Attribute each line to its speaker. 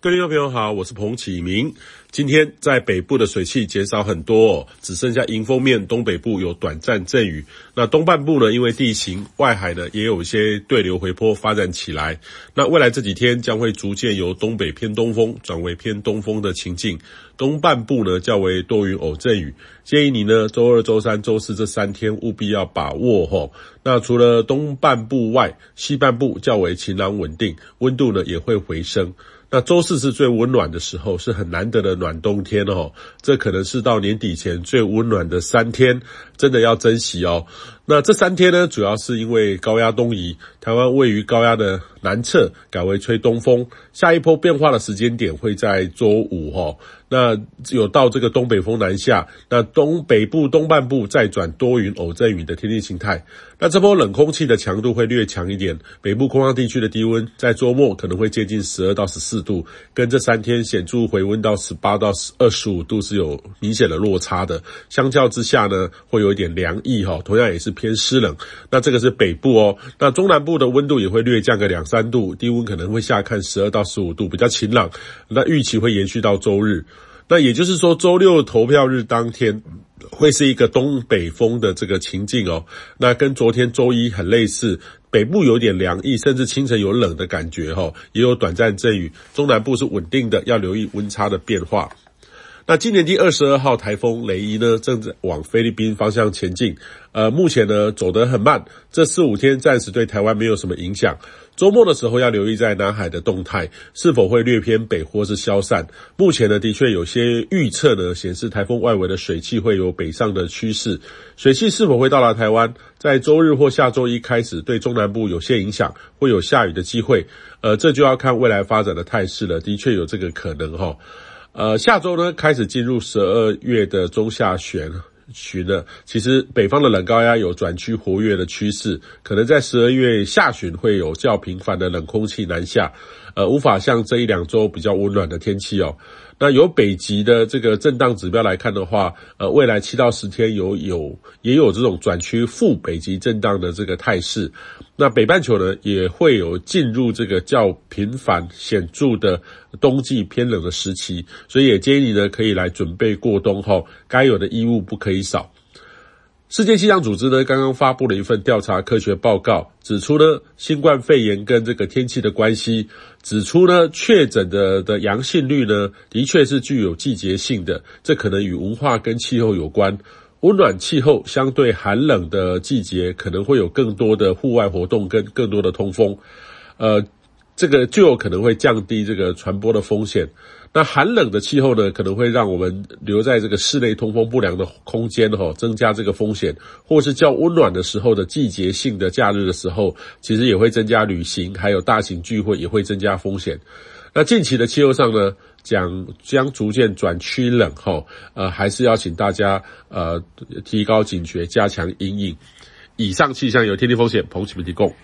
Speaker 1: 各位朋友好，我是彭启明。今天在北部的水汽减少很多哦，只剩下迎风面东北部有短暂阵雨。那东半部呢，因为地形外海呢也有一些对流回波发展起来。那未来这几天将会逐渐由东北偏东风转为偏东风的情境。东半部呢较为多云偶阵雨，建议你呢周二、周三、周四这三天务必要把握吼。那除了东半部外，西半部较为晴朗稳定，温度呢也会回升。那周四是最温暖的时候，是很难得的暖冬天哦。这可能是到年底前最温暖的三天，真的要珍惜哦。那这三天呢，主要是因为高压东移，台湾位于高压的南侧，改为吹东风。下一波变化的时间点会在周五哈。那有到这个东北风南下，那东北部东半部再转多云偶阵雨的天气形态。那这波冷空气的强度会略强一点，北部空旷地区的低温在周末可能会接近十二到十四度，跟这三天显著回温到十八到二十五度是有明显的落差的。相较之下呢，会有一点凉意哈，同样也是。偏湿冷，那这个是北部哦。那中南部的温度也会略降个两三度，低温可能会下看十二到十五度，比较晴朗。那预期会延续到周日。那也就是说，周六投票日当天会是一个东北风的这个情境哦。那跟昨天周一很类似，北部有点凉意，甚至清晨有冷的感觉哈，也有短暂阵雨。中南部是稳定的，要留意温差的变化。那今年第二十二号台风雷伊呢，正在往菲律宾方向前进，呃，目前呢走得很慢，这四五天暂时对台湾没有什么影响。周末的时候要留意在南海的动态，是否会略偏北或是消散。目前呢，的确有些预测呢显示台风外围的水汽会有北上的趋势，水汽是否会到达台湾，在周日或下周一开始对中南部有些影响，会有下雨的机会。呃，这就要看未来发展的态势了，的确有这个可能哈。呃，下周呢开始进入十二月的中下旬旬了。其实北方的冷高压有转趋活跃的趋势，可能在十二月下旬会有较频繁的冷空气南下，呃，无法像这一两周比较温暖的天气哦。那由北极的这个震荡指标来看的话，呃，未来七到十天有有也有这种转趋负北极震荡的这个态势。那北半球呢也会有进入这个较频繁显著的冬季偏冷的时期，所以也建议你呢可以来准备过冬后，该有的衣物不可以少。世界气象组织呢，刚刚发布了一份调查科学报告，指出呢，新冠肺炎跟这个天气的关系，指出呢，确诊的的阳性率呢，的确是具有季节性的，这可能与文化跟气候有关。温暖气候相对寒冷的季节，可能会有更多的户外活动跟更多的通风，呃。这个就有可能会降低这个传播的风险。那寒冷的气候呢，可能会让我们留在这个室内通风不良的空间，哈，增加这个风险。或是较温暖的时候的季节性的假日的时候，其实也会增加旅行，还有大型聚会也会增加风险。那近期的气候上呢，将将逐渐转趋冷，哈，呃，还是要请大家呃提高警觉，加强因应。以上气象由天气风险彭启明提供。